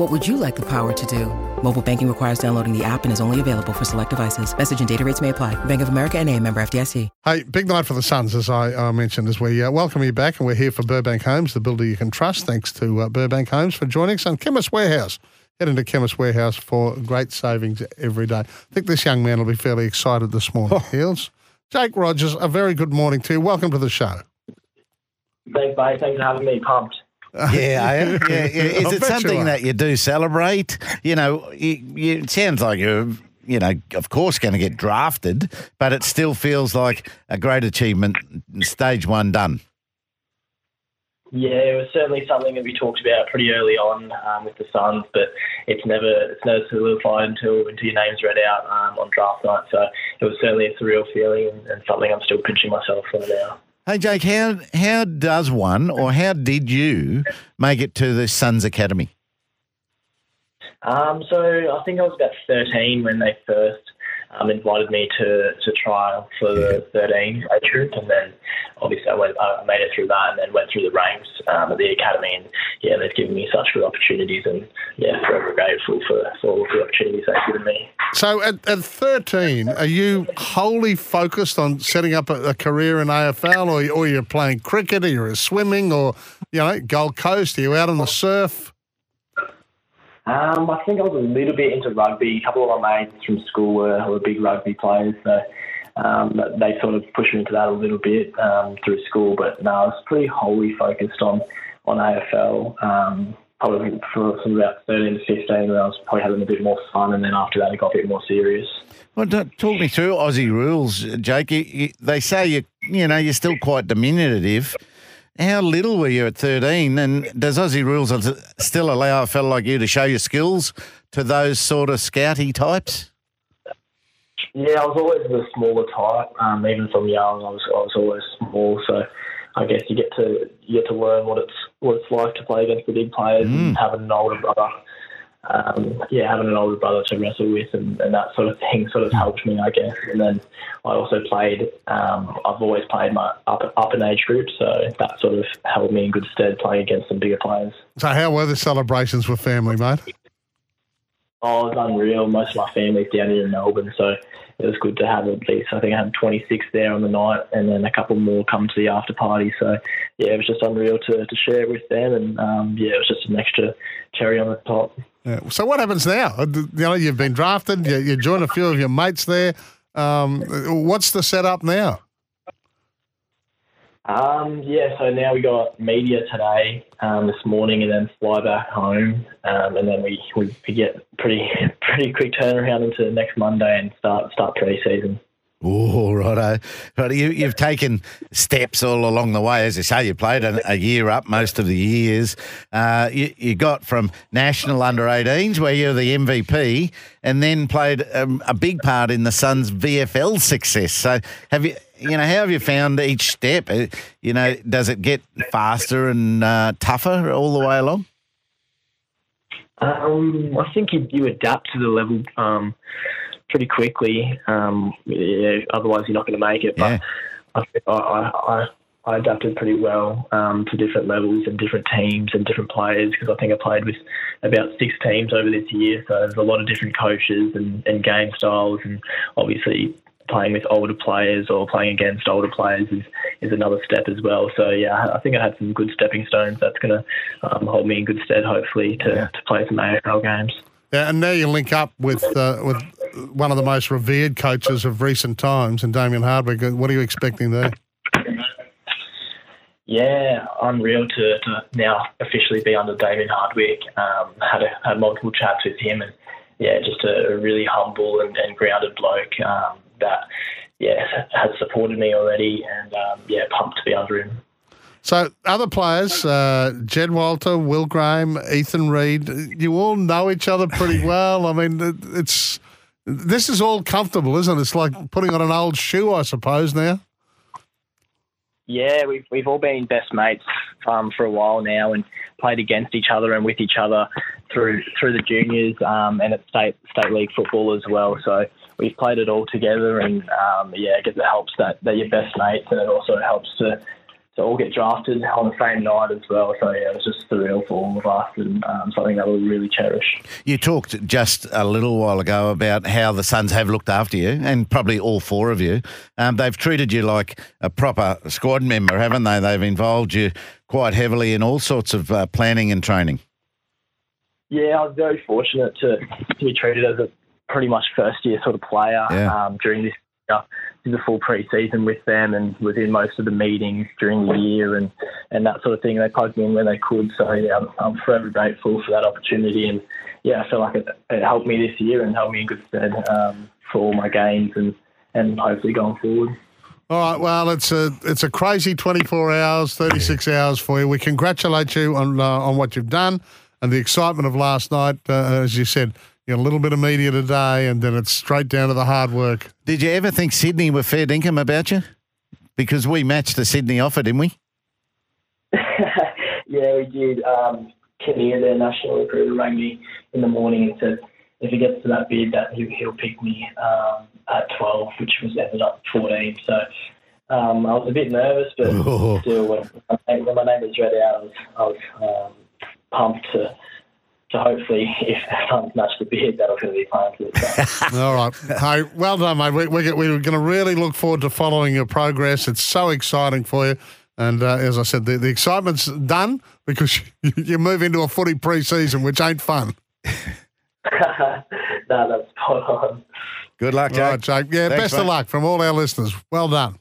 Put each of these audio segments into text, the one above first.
What would you like the power to do? Mobile banking requires downloading the app and is only available for select devices. Message and data rates may apply. Bank of America and a member FDIC. Hey, big night for the Suns, as I uh, mentioned, as we uh, welcome you back. And we're here for Burbank Homes, the builder you can trust. Thanks to uh, Burbank Homes for joining us. on Chemist Warehouse. Head into Chemist Warehouse for great savings every day. I think this young man will be fairly excited this morning, Heels. Jake Rogers, a very good morning to you. Welcome to the show. Thanks, mate. Thanks for having me. Pumped. Yeah, yeah, yeah. Is I it bet you something that you do celebrate? You know, you, you, it sounds like you're, you know, of course, going to get drafted, but it still feels like a great achievement. Stage one done. Yeah, it was certainly something that we talked about pretty early on um, with the Suns, but it's never it's never solidified until until your name's read out um, on draft night. So it was certainly a surreal feeling and, and something I'm still pinching myself for now. Hey, Jake, how how does one, or how did you make it to the Suns Academy? Um, so I think I was about 13 when they first um, invited me to, to trial for the 13 age group, and then obviously I went, I made it through that, and then went through the ranks um, at the academy, and yeah, they've given me such good opportunities, and yeah, forever grateful for, for all the opportunities they've given me. So at, at 13, are you wholly focused on setting up a, a career in AFL or, or you're playing cricket or you're swimming or, you know, Gold Coast? Are you out on the surf? Um, I think I was a little bit into rugby. A couple of my mates from school were, were big rugby players, so um, they sort of pushed me into that a little bit um, through school. But no, I was pretty wholly focused on on AFL. Um, probably from about 13 to 15, where I was probably having a bit more fun, and then after that, it got a bit more serious. Well, talk me through Aussie rules, Jake. You, you, they say you, you know, you're still quite diminutive. How little were you at 13? And does Aussie rules still allow a fella like you to show your skills to those sort of scouty types? Yeah, I was always the smaller type. Um, even from young, I was I was always small. So I guess you get to you get to learn what it's what it's like to play against the big players and having an older brother. Um, yeah, having an older brother to wrestle with and, and that sort of thing sort of helped me, I guess. And then I also played. Um, I've always played my up up in age group, so that sort of held me in good stead playing against some bigger players. So how were the celebrations with family, mate? Oh, it was unreal. Most of my family's down here in Melbourne, so it was good to have at least. I think I had 26 there on the night, and then a couple more come to the after party. So yeah, it was just unreal to, to share it with them, and um, yeah, it was just an extra cherry on the top. Yeah. So what happens now? Uh, You know, you've been drafted. You, you join a few of your mates there. Um, what's the setup now? Um, yeah, so now we got media today, um, this morning, and then fly back home, um, and then we, we get pretty pretty quick turnaround into next Monday and start start pre-season. Oh, righto. Right, you, you've taken steps all along the way. As I say, you played a, a year up most of the years. Uh, you, you got from national under 18s, where you're the MVP, and then played um, a big part in the Suns' VFL success. So, have you, you know, how have you found each step? Uh, You know, does it get faster and uh, tougher all the way along? Um, I think you, you adapt to the level um, pretty quickly. Um, yeah, otherwise, you're not going to make it. Yeah. But I, I, I, adapted pretty well um, to different levels and different teams and different players because I think I played with about six teams over this year. So there's a lot of different coaches and, and game styles, and obviously playing with older players or playing against older players is, is another step as well. So yeah, I think I had some good stepping stones that's going to um, hold me in good stead, hopefully, to, to play some AFL games. Yeah, and now you link up with uh, with one of the most revered coaches of recent times, and Damien Hardwick. What are you expecting there? Yeah, unreal to, to now officially be under Damien Hardwick. Um, had a, had multiple chats with him, and yeah, just a, a really humble and, and grounded bloke um, that yeah has supported me already, and um, yeah, pumped to be under him. So, other players, uh, Jed Walter, Will Graham, Ethan Read, you all know each other pretty well. I mean, it's this is all comfortable, isn't it? It's like putting on an old shoe, I suppose, now. Yeah, we've we've all been best mates um, for a while now, and played against each other and with each other through through the juniors um, and at state state league football as well. So we've played it all together, and um, yeah, guess it helps that that you're best mates, and it also helps to all get drafted on the same night as well. So yeah, it was just surreal for all of us and um, something that we really cherish. You talked just a little while ago about how the Suns have looked after you, and probably all four of you. Um, they've treated you like a proper squad member, haven't they? They've involved you quite heavily in all sorts of uh, planning and training. Yeah, I was very fortunate to, to be treated as a pretty much first year sort of player yeah. um, during this did the full pre-season with them and was in most of the meetings during the year and, and that sort of thing. They plugged me in when they could. So yeah, I'm, I'm forever grateful for that opportunity. And yeah, I feel like it, it helped me this year and helped me in good stead um, for all my games and, and hopefully going forward. All right. Well, it's a it's a crazy 24 hours, 36 hours for you. We congratulate you on uh, on what you've done and the excitement of last night. Uh, as you said, you know, a little bit of media today, and then it's straight down to the hard work. Did you ever think Sydney were fair dinkum about you? Because we matched the Sydney offer, didn't we? yeah, we did. Um, Kinnear, their national recruiter, rang me in the morning and said if he gets to that bid, that he, will pick me um, at 12, which was ended up 14. So um, I was a bit nervous, but oh. still, when, when my name was read out, I was, I was um, pumped to so hopefully, if Suns match the bid, that'll be fine too. All right. Hey, well done, mate. We, we, we're going to really look forward to following your progress. It's so exciting for you. And uh, as I said, the, the excitement's done because you, you move into a footy pre-season, which ain't fun. no, that's spot on. Good luck, Jake. Right, Jake. Yeah, Thanks, best mate. of luck from all our listeners. Well done.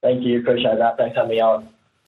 Thank you. Appreciate that. Thanks for having me on.